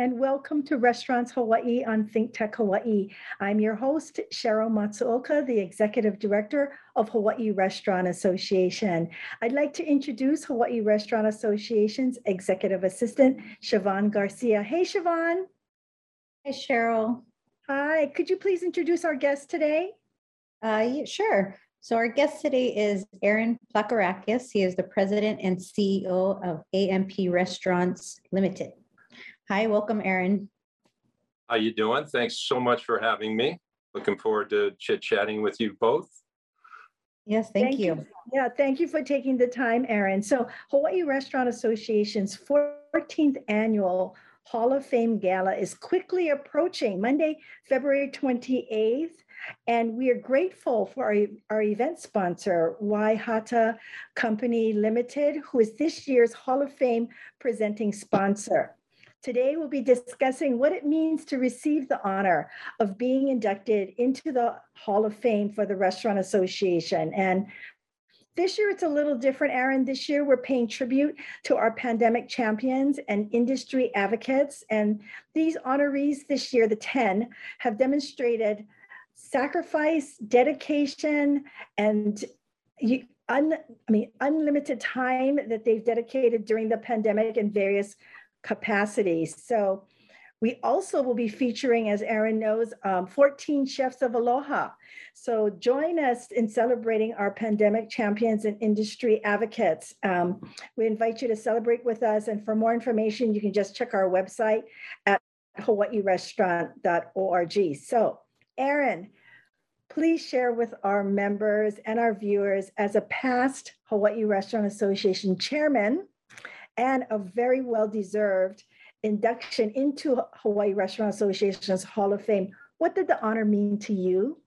And welcome to Restaurants Hawaii on Think Tech Hawaii. I'm your host, Cheryl Matsuoka, the Executive Director of Hawaii Restaurant Association. I'd like to introduce Hawaii Restaurant Association's Executive Assistant, Siobhan Garcia. Hey, Siobhan. Hey, Cheryl. Hi, could you please introduce our guest today? Uh, yeah, sure. So our guest today is Aaron Placourakis. He is the president and CEO of AMP Restaurants Limited. Hi, welcome, Aaron. How you doing? Thanks so much for having me. Looking forward to chit chatting with you both. Yes, thank, you. Yeah, thank you for taking the time, Aaron. So Hawaii Restaurant Association's 14th annual Hall of Fame Gala is quickly approaching Monday, February 28th. And we are grateful for our, our event sponsor, Y. Hata Company Limited, who is this year's Hall of Fame presenting sponsor. Today, we'll be discussing what it means to receive the honor of being inducted into the Hall of Fame for the Restaurant Association. And this year, it's a little different, Aaron. This year, we're paying tribute to our pandemic champions and industry advocates. And these honorees this year, the 10, have demonstrated sacrifice, dedication, and you, un, I mean, unlimited time that they've dedicated during the pandemic in various capacities. So we also will be featuring, as Aaron knows, um, 14 Chefs of Aloha. So join us in celebrating our pandemic champions and industry advocates. Um, we invite you to celebrate with us. And for more information, you can just check our website at hawaiirestaurant.org. So Aaron, please share with our members and our viewers as a past Hawaii Restaurant Association chairman, and a very well-deserved induction into Hawaii Restaurant Association's Hall of Fame. What did the honor mean to you?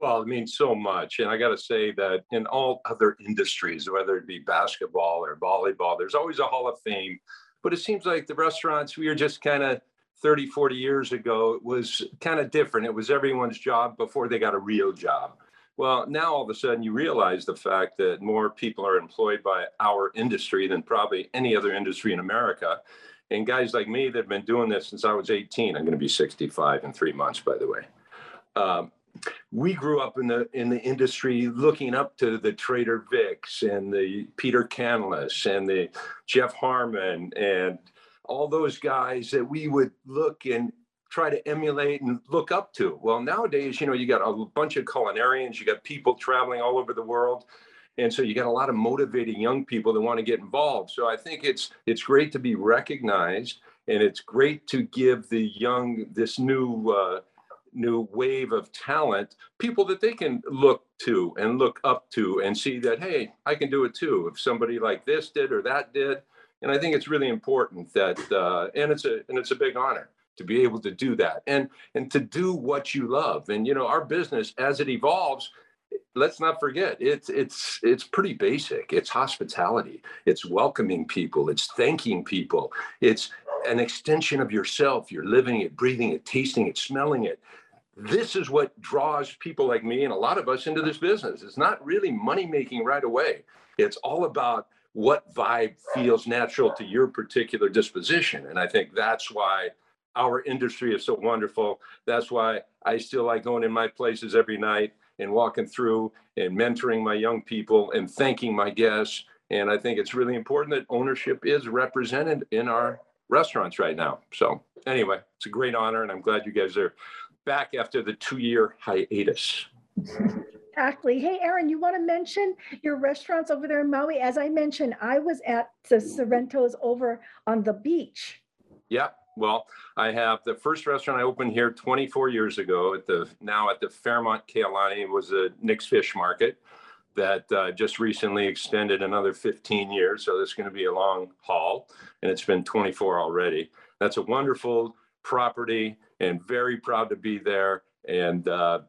Well, it means so much. And I got to say that in all other industries, whether it be basketball or volleyball, there's always a Hall of Fame. But it seems like the restaurants, we are just kind of 30, 40 years ago, it was kind of different. It was everyone's job before they got a real job. Well, now all of a sudden you realize the fact that more people are employed by our industry than probably any other industry in America. And guys like me that have been doing this since I was 18, I'm going to be 65 in three months, by the way. Um, we grew up in the in the industry looking up to the Trader Vic's and the Peter Canlis and the Jeff Harmon and all those guys that we would look and try to emulate and look up to. Well, nowadays, you know, you got a bunch of culinarians, you got people traveling all over the world. And so you got a lot of motivating young people that want to get involved. So I think it's it's great to be recognized and it's great to give the young this new uh, new wave of talent people that they can look to and look up to and see that hey i can do it too if somebody like this did or that did and i think it's really important that uh, and it's a and it's a big honor to be able to do that and and to do what you love. And you know our business as it evolves let's not forget it's it's it's pretty basic. It's hospitality. It's welcoming people. It's thanking people. It's an extension of yourself. You're living it breathing it tasting it smelling it. This is what draws people like me and a lot of us into this business. It's not really money making right away. It's all about what vibe feels natural to your particular disposition. And i think that's why our industry is so wonderful. That's why I still like going in my places every night and walking through and mentoring my young people and thanking my guests. And I think it's really important that ownership is represented in our restaurants right now. So, anyway, it's a great honor, and I'm glad you guys are back after the two year hiatus. Exactly. Hey, Aaron, you want to mention your restaurants over there in Maui? As I mentioned, I was at the Sorrento's over on the beach. Yeah, well, I have the first restaurant I opened here 24 years ago at the now at the Fairmont Kea Lani was a Nick's Fish Market that uh, just recently extended another 15 years. So is going to be a long haul, and it's been 24 already. That's a wonderful property, and very proud to be there. And uh,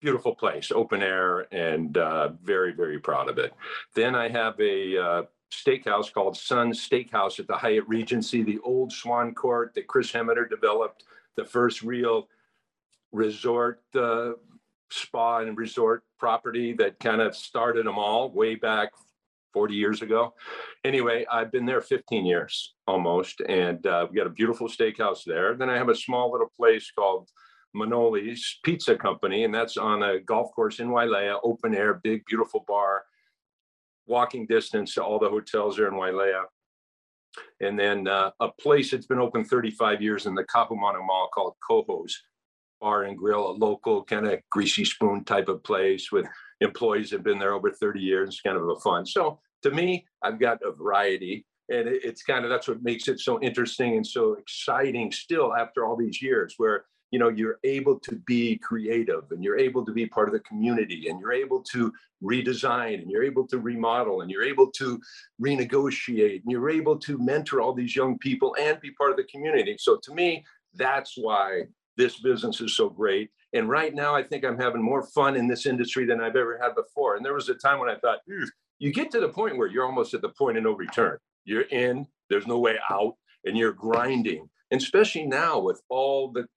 beautiful place, open air, and uh, very very proud of it. Then I have a uh, steakhouse called Sun Steakhouse at the Hyatt Regency, the old Swan Court that Chris Hemmeter developed, the first real resort uh, spa and resort property that kind of started them all way back 40 years ago. Anyway, I've been there 15 years almost, and uh, we got a beautiful steakhouse there. Then I have a small little place called Manoli's Pizza Company, and that's on a golf course in Wailea, open air, big, beautiful bar, walking distance to all the hotels there in Wailea. And then uh, a place that's been open 35 years in the Kaahumanu Mall called Koho's Bar and Grill, a local kind of greasy spoon type of place with employees that have been there over 30 years. It's kind of a fun. So to me, I've got a variety. And it's kind of that's what makes it so interesting and so exciting still after all these years, where you know you're able to be creative and you're able to be part of the community and you're able to redesign and you're able to remodel and you're able to renegotiate and you're able to mentor all these young people and be part of the community. So to me, that's why this business is so great. And right now, I think I'm having more fun in this industry than I've ever had before. And there was a time when I thought, hmm, you get to the point where you're almost at the point of no return. You're in, there's no way out, and you're grinding. And especially now with all the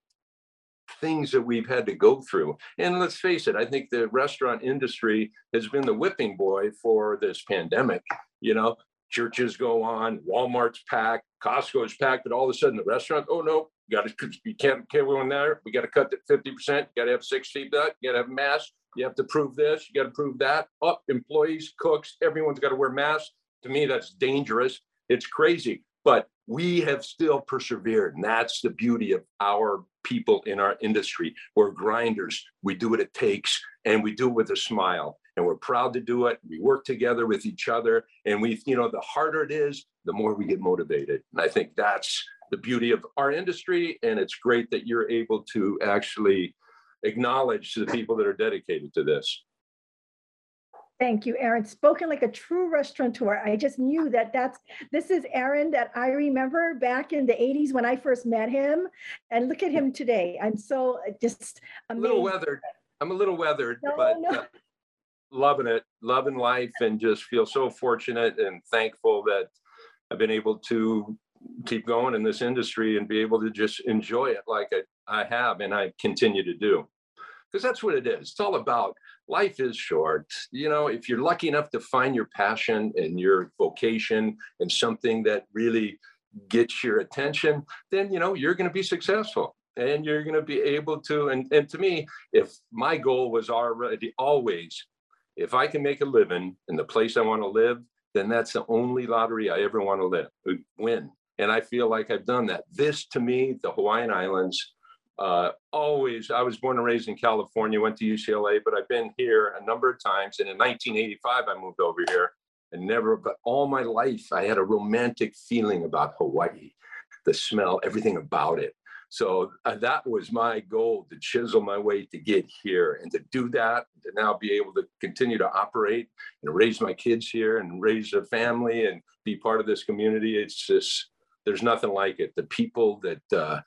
things that we've had to go through. And let's face it, I think the restaurant industry has been the whipping boy for this pandemic. You know, churches go on, Walmart's packed, Costco's packed, but all of a sudden the restaurant, oh no, you got to, you can't can't go in there. We got to cut that fifty percent. You got to have six feet. That you got to have masks. You have to prove this. You got to prove that. Up, employees, cooks, everyone's got to wear masks. To me, that's dangerous. It's crazy, but we have still persevered, and that's the beauty of our people in our industry. We're grinders. We do what it takes, and we do it with a smile. And we're proud to do it. We work together with each other, and we, you know, the harder it is, the more we get motivated. And I think that's the beauty of our industry. And it's great that you're able to actually acknowledge the people that are dedicated to this. Thank you, Aaron. Spoken like a true restaurateur. I just knew that that's, this is Aaron that I remember back in the 80s when I first met him. And look at him today. I'm so uh, just A little weathered. I'm a little weathered, No, but no. uh, loving it, loving life, and just feel so fortunate and thankful that I've been able to keep going in this industry and be able to just enjoy it like I, I have and I continue to do. Because that's what it is. It's all about life is short. You know, if you're lucky enough to find your passion and your vocation and something that really gets your attention, then you know you're going to be successful and you're going to be able to. And, and to me, if my goal was already always, if I can make a living in the place I want to live, then that's the only lottery I ever want to live, win. And I feel like I've done that. This to me, the Hawaiian Islands, uh, always, I was born and raised in California, went to UCLA, but I've been here a number of times. And in 1985, I moved over here and never, but all my life, I had a romantic feeling about Hawaii, the smell, everything about it. So uh, that was my goal to chisel my way to get here and to do that, to now be able to continue to operate and raise my kids here and raise a family and be part of this community. It's just, there's nothing like it. The people that, uh,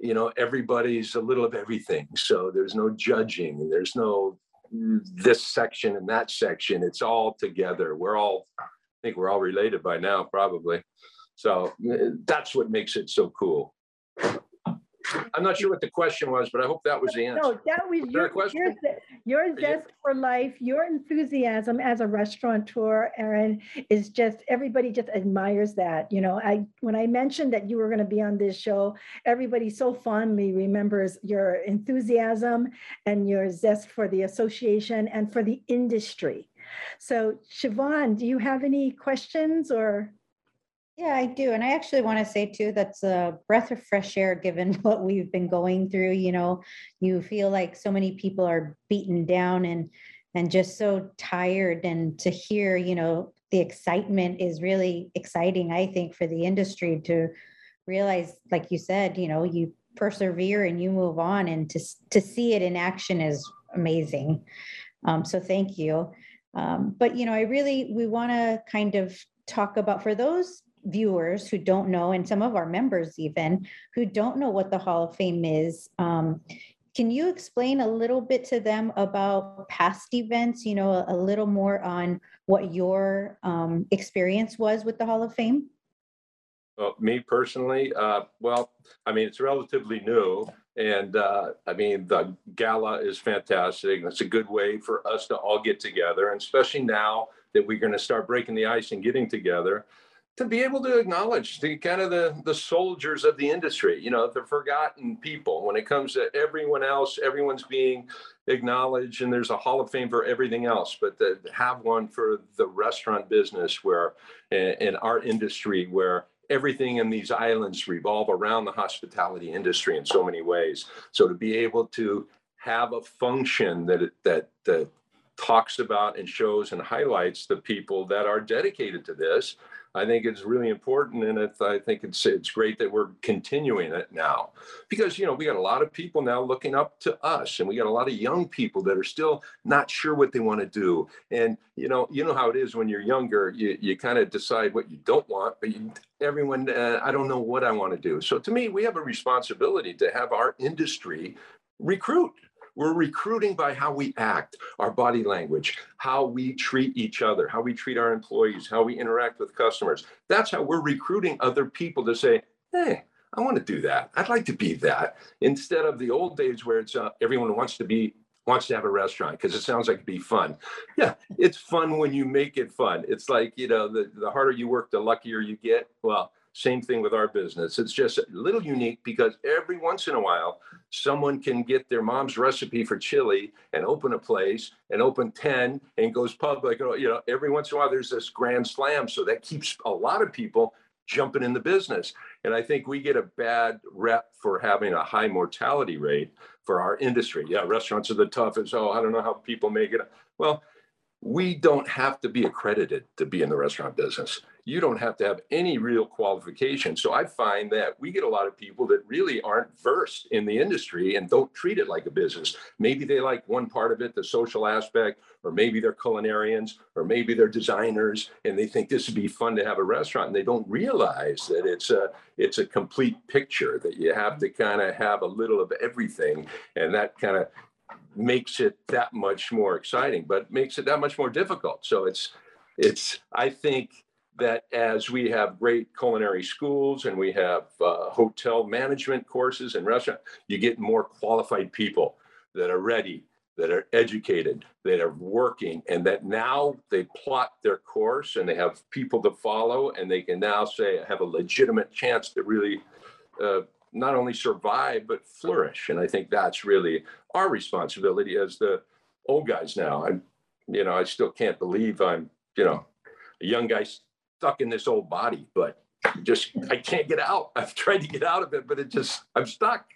you know, everybody's a little of everything. So there's no judging there's no mm, this section and that section. It's all together. We're all, I think we're all related by now, probably. So uh, that's what makes it so cool. I'm not sure what the question was, but I hope that was the answer. No, that was Was your, question? your your you- zest for life, your enthusiasm as a restaurateur, Aaron, is just, everybody just admires that. You know, I, when I mentioned that you were going to be on this show, everybody so fondly remembers your enthusiasm and your zest for the association and for the industry. So Siobhan, do you have any questions or? Yeah, I do. And I actually want to say too, that's a breath of fresh air, given what we've been going through, you know, you feel like so many people are beaten down and, and just so tired and to hear, you know, the excitement is really exciting, I think, for the industry to realize, like you said, you know, you persevere and you move on and to, to see it in action is amazing. Um, so thank you. Um, but, you know, I really, we want to kind of talk about, for those viewers who don't know, and some of our members even, who don't know what the Hall of Fame is, um, can you explain a little bit to them about past events, you know, a, a little more on what your um, experience was with the Hall of Fame? Well, me personally, uh, well, I mean, it's relatively new. And uh, I mean, the gala is fantastic. It's a good way for us to all get together, and especially now that we're going to start breaking the ice and getting together to be able to acknowledge the kind of the the soldiers of the industry you know the forgotten people. When it comes to everyone else everyone's being acknowledged and there's a hall of fame for everything else but to have one for the restaurant business where in our industry where everything in these islands revolve around the hospitality industry in so many ways. So to be able to have a function that that that talks about and shows and highlights the people that are dedicated to this I think it's really important, and it's, I think it's it's great that we're continuing it now, because you know we got a lot of people now looking up to us, and we got a lot of young people that are still not sure what they want to do, and you know you know how it is when you're younger, you you kind of decide what you don't want, but you, everyone uh, I don't know what I want to do. So to me, we have a responsibility to have our industry recruit we're recruiting by how we act, our body language, how we treat each other, how we treat our employees, how we interact with customers. That's how we're recruiting other people to say, hey, I want to do that. I'd like to be that. Instead of the old days where it's uh, everyone wants to be wants to have a restaurant because it sounds like it'd be fun. Yeah, it's fun when you make it fun. It's like, you know, the, the harder you work, the luckier you get. Well, same thing with our business. It's just a little unique because every once in a while, someone can get their mom's recipe for chili and open a place and open 10 and goes public. You know, every once in a while, there's this grand slam. So that keeps a lot of people jumping in the business. And I think we get a bad rep for having a high mortality rate for our industry. Yeah, restaurants are the toughest. Oh, I don't know how people make it. Well, we don't have to be accredited to be in the restaurant business. You don't have to have any real qualification. So I find that we get a lot of people that really aren't versed in the industry and don't treat it like a business. Maybe they like one part of it, the social aspect, or maybe they're culinarians, or maybe they're designers, and they think this would be fun to have a restaurant, and they don't realize that it's a it's a complete picture that you have to kind of have a little of everything, and that kind of makes it that much more exciting, but makes it that much more difficult. So it's it's I think that as we have great culinary schools and we have uh, hotel management courses and restaurant, you get more qualified people that are ready, that are educated, that are working, and that now they plot their course and they have people to follow, and they can now say have a legitimate chance to really uh, not only survive but flourish. And I think that's really our responsibility as the old guys now. I'm, you know, I still can't believe I'm, you know, a young guy stuck in this old body, but just I can't get out. I've tried to get out of it, but it just I'm stuck.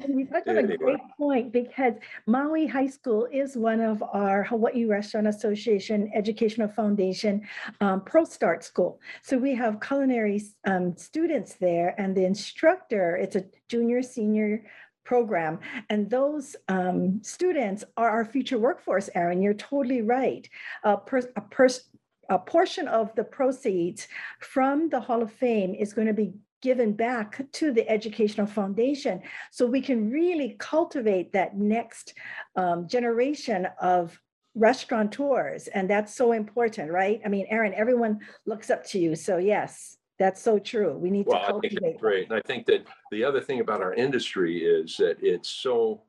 And you touched on a great point because Maui High School is one of our Hawaii Restaurant Association Educational Foundation um, ProStart School. So we have culinary um, students there, and the instructor, it's a junior, senior program. And those um, students are our future workforce, Aaron. You're totally right. A, per, a, pers- a portion of the proceeds from the Hall of Fame is going to be given back to the educational foundation. So we can really cultivate that next um, generation of restaurateurs and that's so important right? I mean aaron everyone looks up to you so yes that's so true. We need well, to cultivate cultivate that. great. And i think that the other thing about our industry is that it's so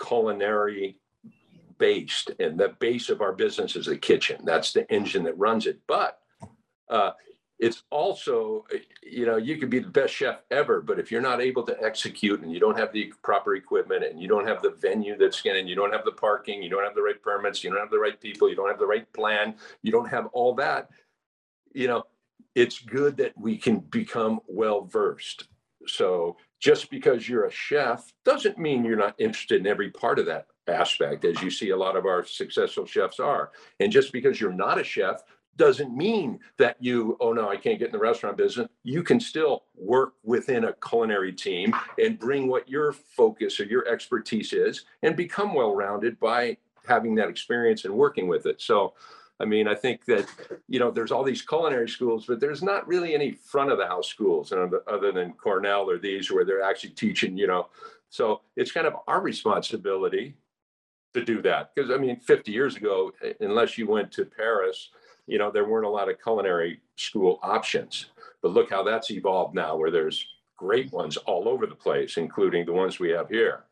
culinary based and the base of our business is the kitchen. That's the engine that runs it. But uh, it's also you know you could be the best chef ever but if you're not able to execute and you don't have the proper equipment and you don't have the venue that's and you don't have the parking you don't have the right permits you don't have the right people you don't have the right plan you don't have all that you know it's good that we can become well versed so just because you're a chef doesn't mean you're not interested in every part of that aspect as you see a lot of our successful chefs are and just because you're not a chef doesn't mean that you, oh no, I can't get in the restaurant business. You can still work within a culinary team and bring what your focus or your expertise is and become well rounded by having that experience and working with it. So, I mean, I think that, you know, there's all these culinary schools, but there's not really any front of the house schools other than Cornell or these where they're actually teaching, you know. So it's kind of our responsibility to do that. Because I mean, 50 years ago, unless you went to Paris, you know, there weren't a lot of culinary school options. But look how that's evolved now, where there's great ones all over the place, including the ones we have here.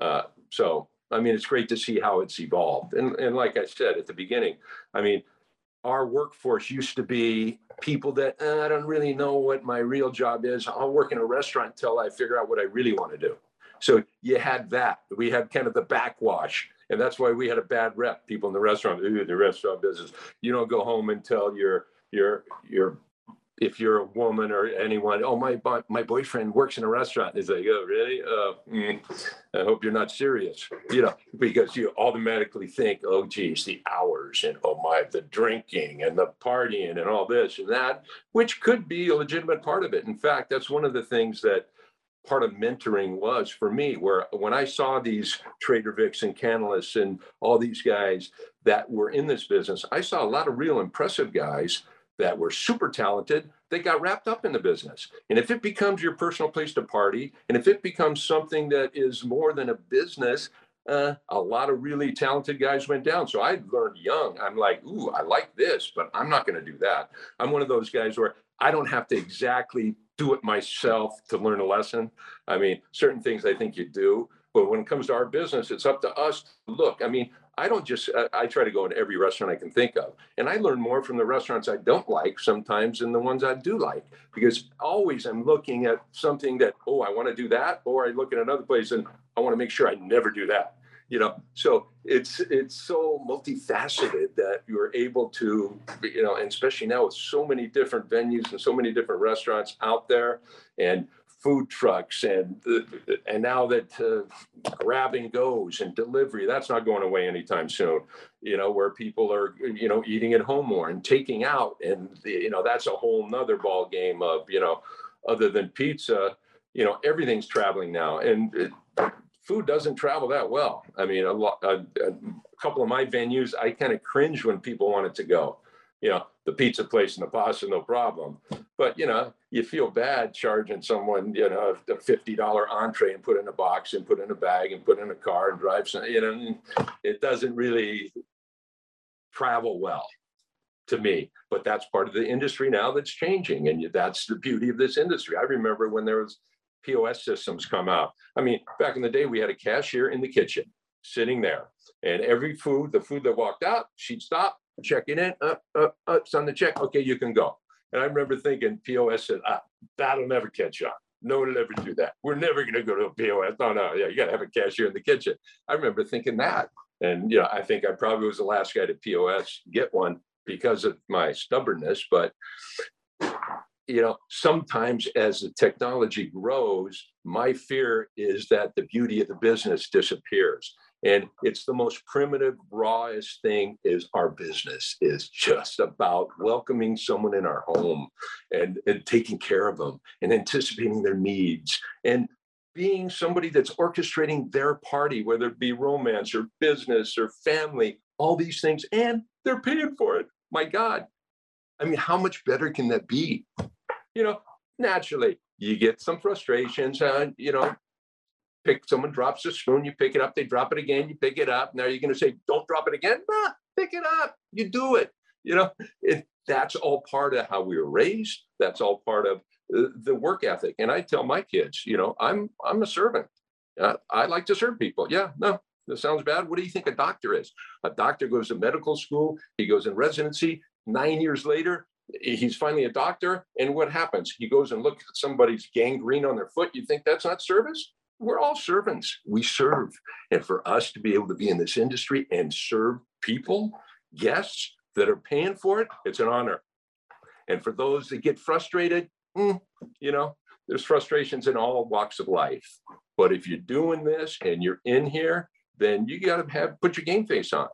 Uh, so I mean, it's great to see how it's evolved. And, and like I said at the beginning, I mean, our workforce used to be people that "Uh, I don't really know what my real job is. I'll work in a restaurant until I figure out what I really want to do. So you had that. We had kind of the backwash. And that's why we had a bad rep. People in the restaurant, "Ooh, the restaurant business. You don't go home until you're you're you're if you're a woman or anyone, oh my my boyfriend works in a restaurant. It's like, oh really? Uh, mm, I hope you're not serious. You know, because you automatically think, oh geez, the hours and oh my, the drinking and the partying and all this and that, which could be a legitimate part of it. In fact, that's one of the things that part of mentoring was for me, where when I saw these Trader Vic's and Canlis and all these guys that were in this business, I saw a lot of real impressive guys that were super talented they got wrapped up in the business. And if it becomes your personal place to party and if it becomes something that is more than a business uh, a lot of really talented guys went down. So i learned young. I'm like ooh i like this but i'm not going to do that. I'm one of those guys where i don't have to exactly do it myself to learn a lesson. I mean certain things i think you do but when it comes to our business it's up to us to look. I mean I don't just, I, I try to go in every restaurant I can think of. And I learn more from the restaurants I don't like sometimes than the ones I do like, because always I'm looking at something that, oh, I want to do that. Or I look at another place and I want to make sure I never do that. You know, so it's it's so multifaceted that you're able to, you know, and especially now with so many different venues and so many different restaurants out there, and food trucks and and now that uh, grabbing goes and delivery that's not going away anytime soon. You know where people are you know eating at home more and taking out and you know that's a whole nother ball game of you know other than pizza you know everything's traveling now. And it, food doesn't travel that well. I mean a lot a, a couple of my venues i kind of cringe when people want it to go. You know the pizza place and the pasta no problem but you know you feel bad charging someone, you know, a fifty dollar entree and put in a box and put in a bag and put in a car and drive some, you know, it doesn't really travel well to me. But that's part of the industry now that's changing, and that's the beauty of this industry. I remember when there was POS systems come out. I mean, back in the day, we had a cashier in the kitchen sitting there, and every food, the food that walked out, she'd stop, check it in, up, up, up, it's on the check. Okay, you can go. And I remember thinking POS said, ah, that'll never catch on. No one will ever do that. We're never going to go to a POS. No, no, yeah, you got to have a cashier in the kitchen. I remember thinking that. And, you know, I think I probably was the last guy to POS get one because of my stubbornness. But, you know, sometimes as the technology grows, my fear is that the beauty of the business disappears and it's the most primitive rawest thing is our business is just about welcoming someone in our home and, and taking care of them and anticipating their needs and being somebody that's orchestrating their party whether it be romance or business or family all these things and they're paying for it. My god. I mean how much better can that be? You know naturally you get some frustrations uh, you know pick, someone drops a spoon, you pick it up, they drop it again, you pick it up. Now you're going to say, don't drop it again. Nah, pick it up. You do it. You know, it, that's all part of how we were raised. That's all part of the work ethic. And I tell my kids, you know, I'm I'm a servant. Uh, I like to serve people. Yeah, no, that sounds bad. What do you think a doctor is? A doctor goes to medical school. He goes in residency. Nine years later, he's finally a doctor. And what happens? He goes and looks at somebody's gangrene on their foot. You think that's not service? We're all servants. We serve. And for us to be able to be in this industry and serve people, guests that are paying for it, it's an honor. And for those that get frustrated, mm, you know, there's frustrations in all walks of life. But if you're doing this and you're in here, then you got to have put your game face on.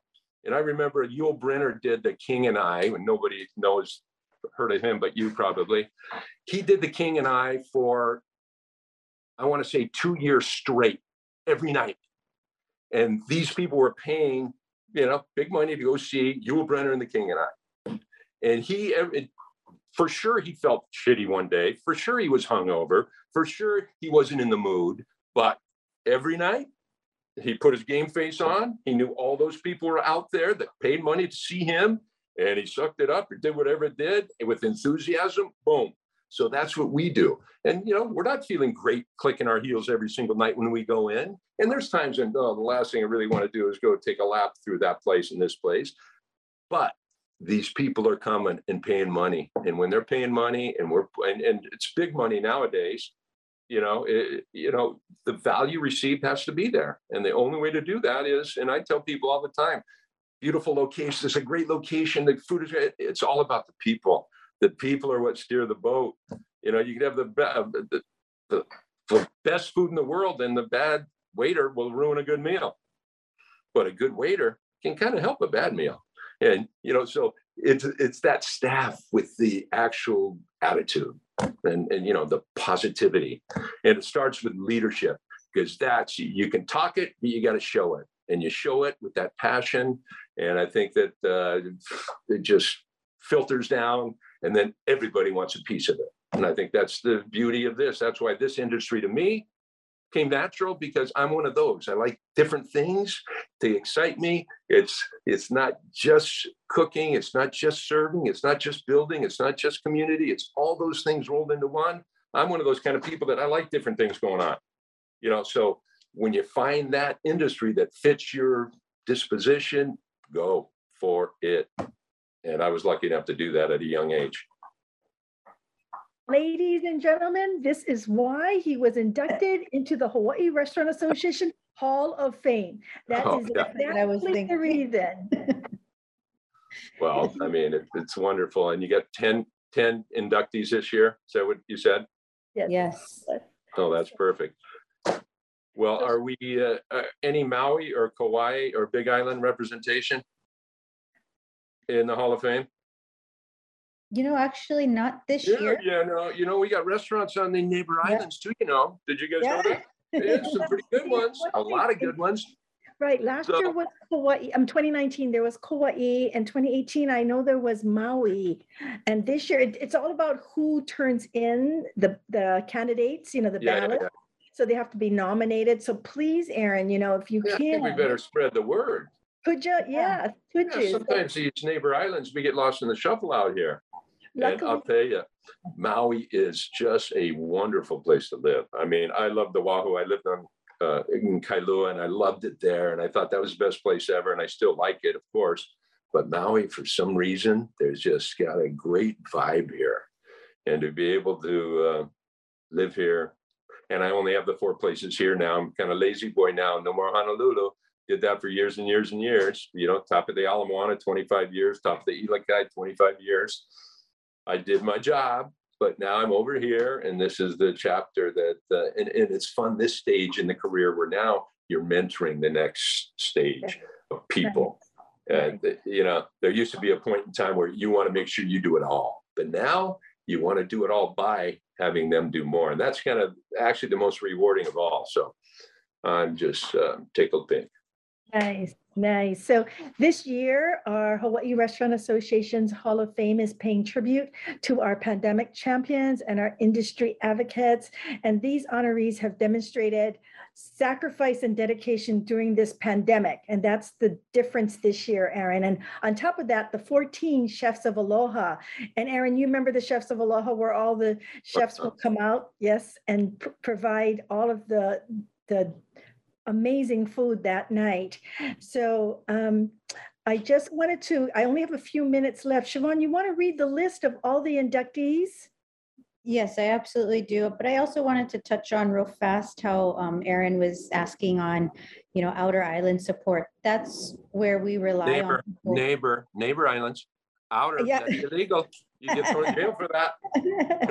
And I remember Yul Brynner did The King and I, and nobody knows heard of him, but you probably. He did The King and I for I want to say two years straight every night. And these people were paying, you know, big money to go see Yul Brynner and the King and I. And he, for sure, he felt shitty one day. For sure, he was hungover. For sure, he wasn't in the mood. But every night, he put his game face on. He knew all those people were out there that paid money to see him, and he sucked it up or did whatever it did with enthusiasm. Boom, So that's what we do. And, you know, we're not feeling great clicking our heels every single night when we go in. And there's times when, oh, the last thing I really want to do is go take a lap through that place and this place. But these people are coming and paying money. And when they're paying money and we're, and, and it's big money nowadays, you know, it, you know, the value received has to be there. And the only way to do that is, and I tell people all the time, beautiful location, it's a great location, the food is, it's all about the people. The people are what steer the boat. You know, you could have the, uh, the, the, the best food in the world and the bad waiter will ruin a good meal. But a good waiter can kind of help a bad meal. And, you know, so it's, it's that staff with the actual attitude and, and, you know, the positivity. And it starts with leadership because that's, you can talk it, but you got to show it. And you show it with that passion. And I think that uh, it just filters down and then everybody wants a piece of it. And I think that's the beauty of this. That's why this industry to me came natural because I'm one of those. I like different things. They excite me. It's it's not just cooking, it's not just serving, it's not just building, it's not just community, it's all those things rolled into one. I'm one of those kind of people that I like different things going on. You know, so when you find that industry that fits your disposition, go for it. And I was lucky enough to do that at a young age. Ladies and gentlemen, this is why he was inducted into the Hawaii Restaurant Association Hall of Fame. That Oh, is yeah. What I exactly the reason. Well, I mean, it, it's wonderful. And you got 10, 10 inductees this year. Is that what you said? Yes. Oh, that's perfect. Well, are we, uh, uh, any Maui or Kauai or Big Island representation? In the Hall of Fame? You know, actually not this Yeah, year. yeah, no, you know, we got restaurants on the neighbor Yeah. islands too, you know. Did you guys know that? Yeah, some pretty good ones, a lot of good ones. Right, last year So- was Hawaii, um, 2019, there was Kauai, and 2018, I know there was Maui. And this year, it- it's all about who turns in the, the candidates, you know, the Yeah, yeah, ballot. yeah. So they have to be nominated. So please, Aaron, you know, if you Yeah, I think we better spread the word. Could you, yeah, could Yeah, sometimes these neighbor islands, we get lost in the shuffle out here. And I'll tell you, Maui is just a wonderful place to live. I mean, I love the Oahu. I lived on uh, in Kailua and I loved it there. And I thought that was the best place ever. And I still like it, of course. But Maui, for some reason, there's just got a great vibe here. And to be able to uh, live here, and I only have the four places here now. I'm kind of lazy boy now. No more Honolulu. Did that for years and years and years. You know, top of the Ala Moana, 25 years. Top of the Ilikai, 25 years. I did my job, but now I'm over here, and this is the chapter that, uh, and, and it's fun. This stage in the career where now you're mentoring the next stage of people. And Right. you know, there used to be a point in time where you want to make sure you do it all, but now you want to do it all by having them do more, and that's kind of actually the most rewarding of all. So I'm just uh, tickled pink. Nice, nice. So this year, our Hawaii Restaurant Association's Hall of Fame is paying tribute to our pandemic champions and our industry advocates. And these honorees have demonstrated sacrifice and dedication during this pandemic. And that's the difference this year, Aaron. And on top of that, the 14 chefs of Aloha. And Aaron, you remember the chefs of Aloha where all the chefs will come out, yes, and pr- provide all of the the amazing food that night. So um, I just wanted to, I only have a few minutes left. Siobhan, you want to read the list of all the inductees? Yes, I absolutely do. But I also wanted to touch on real fast how um, Aaron was asking on, you know, outer island support. That's where we rely on. Neighbor, people. neighbor, neighbor islands, outer, Yeah. that's illegal. You get thrown in jail for that.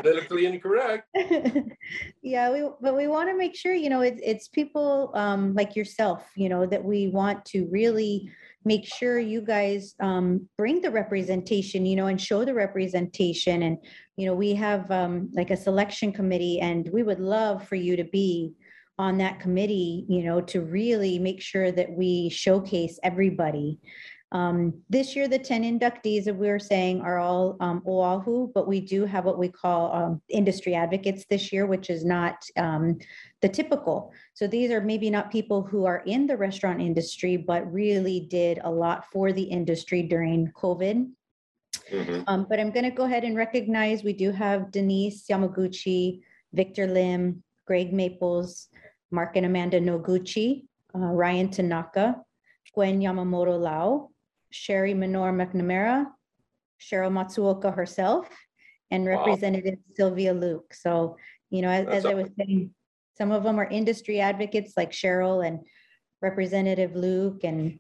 Politically incorrect. yeah, we but we want to make sure you know it's it's people um, like yourself, you know, that we want to really make sure you guys um, bring the representation, you know, and show the representation. And you know, we have um, like a selection committee, and we would love for you to be on that committee, you know, to really make sure that we showcase everybody. Um, this year, the 10 inductees that we were saying are all um, Oahu, but we do have what we call um, industry advocates this year, which is not um, the typical. So these are maybe not people who are in the restaurant industry, but really did a lot for the industry during COVID. Mhm. Um, but I'm gonna go ahead and recognize, we do have Denise Yamaguchi, Victor Lim, Greg Maples, Mark and Amanda Noguchi, uh, Ryan Tanaka, Gwen Yamamoto Lau, Sherry Menor McNamara, Cheryl Matsuoka herself, and Wow. Representative Sylvia Luke. So, you know, as, That's as I was saying, some of them are industry advocates like Cheryl and Representative Luke and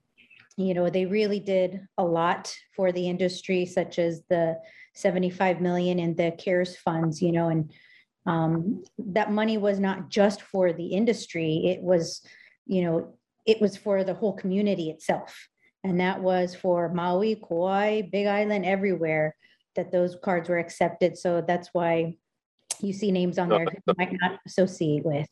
you know, they really did a lot for the industry, such as the 75 million in the CARES funds, you know, and um, that money was not just for the industry, it was, you know, it was for the whole community itself. And that was for Maui, Kauai, Big Island, everywhere that those cards were accepted. So that's why you see names on there you might not associate with.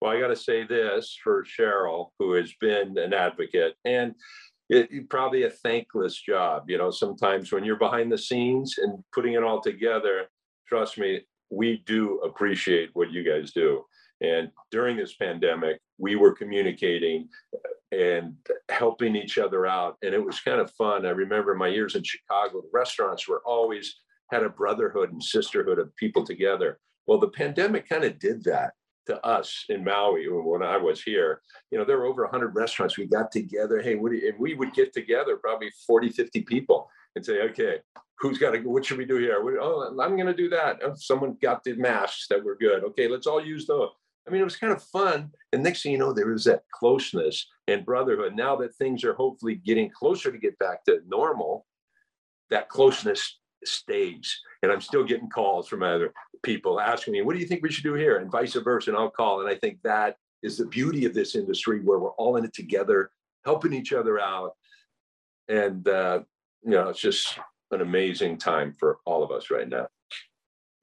Well, I got to say this for Cheryl, who has been an advocate and it- probably a thankless job. You know, sometimes when you're behind the scenes and putting it all together, trust me, we do appreciate what you guys do. And during this pandemic, we were communicating and helping each other out. And it was kind of fun. I remember my years in Chicago, the restaurants were always had a brotherhood and sisterhood of people together. Well, the pandemic kind of did that to us in Maui when I was here. You know, there were over 100 restaurants. We got together. Hey, what do you, and we would get together probably 40, 50 people and say, okay, who's got to, what should we do here? Oh, I'm going to do that. Oh, someone got the masks that were good. Okay, let's all use those. I mean, it was kind of fun. And next thing you know, there was that closeness and brotherhood. Now that things are hopefully getting closer to get back to normal, that closeness stays. And I'm still getting calls from other people asking me, what do you think we should do here? And vice versa. And I'll call. And I think that is the beauty of this industry where we're all in it together, helping each other out. And, uh, you know, it's just an amazing time for all of us right now.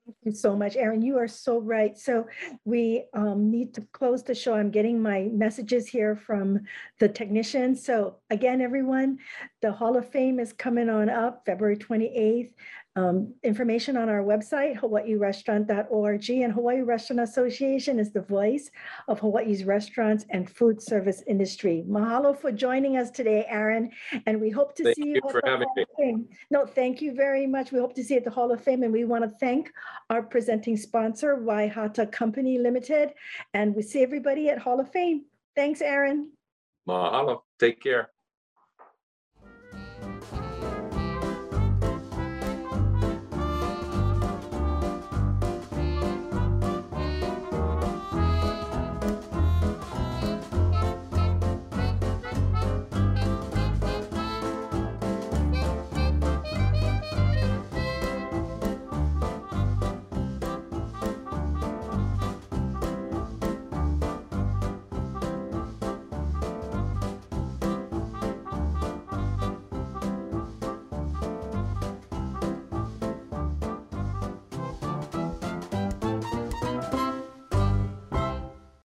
Thank you so much, Aaron. You are so right. So we um, need to close the show. I'm getting my messages here from the technicians. So again, everyone, the Hall of Fame is coming on up February 28th. Um, Information on our website, hawaiirestaurant.org, and Hawaii Restaurant Association is the voice of Hawaii's restaurants and food service industry. Mahalo for joining us today, Aaron, and we hope to Thank see you you at for the having Hall me. of Fame. No, thank you very much. We hope to see you at the Hall of Fame, and we want to thank our presenting sponsor, Y. Hata Company Limited. And we see everybody at Hall of Fame. Thanks, Aaron. Mahalo. Take care.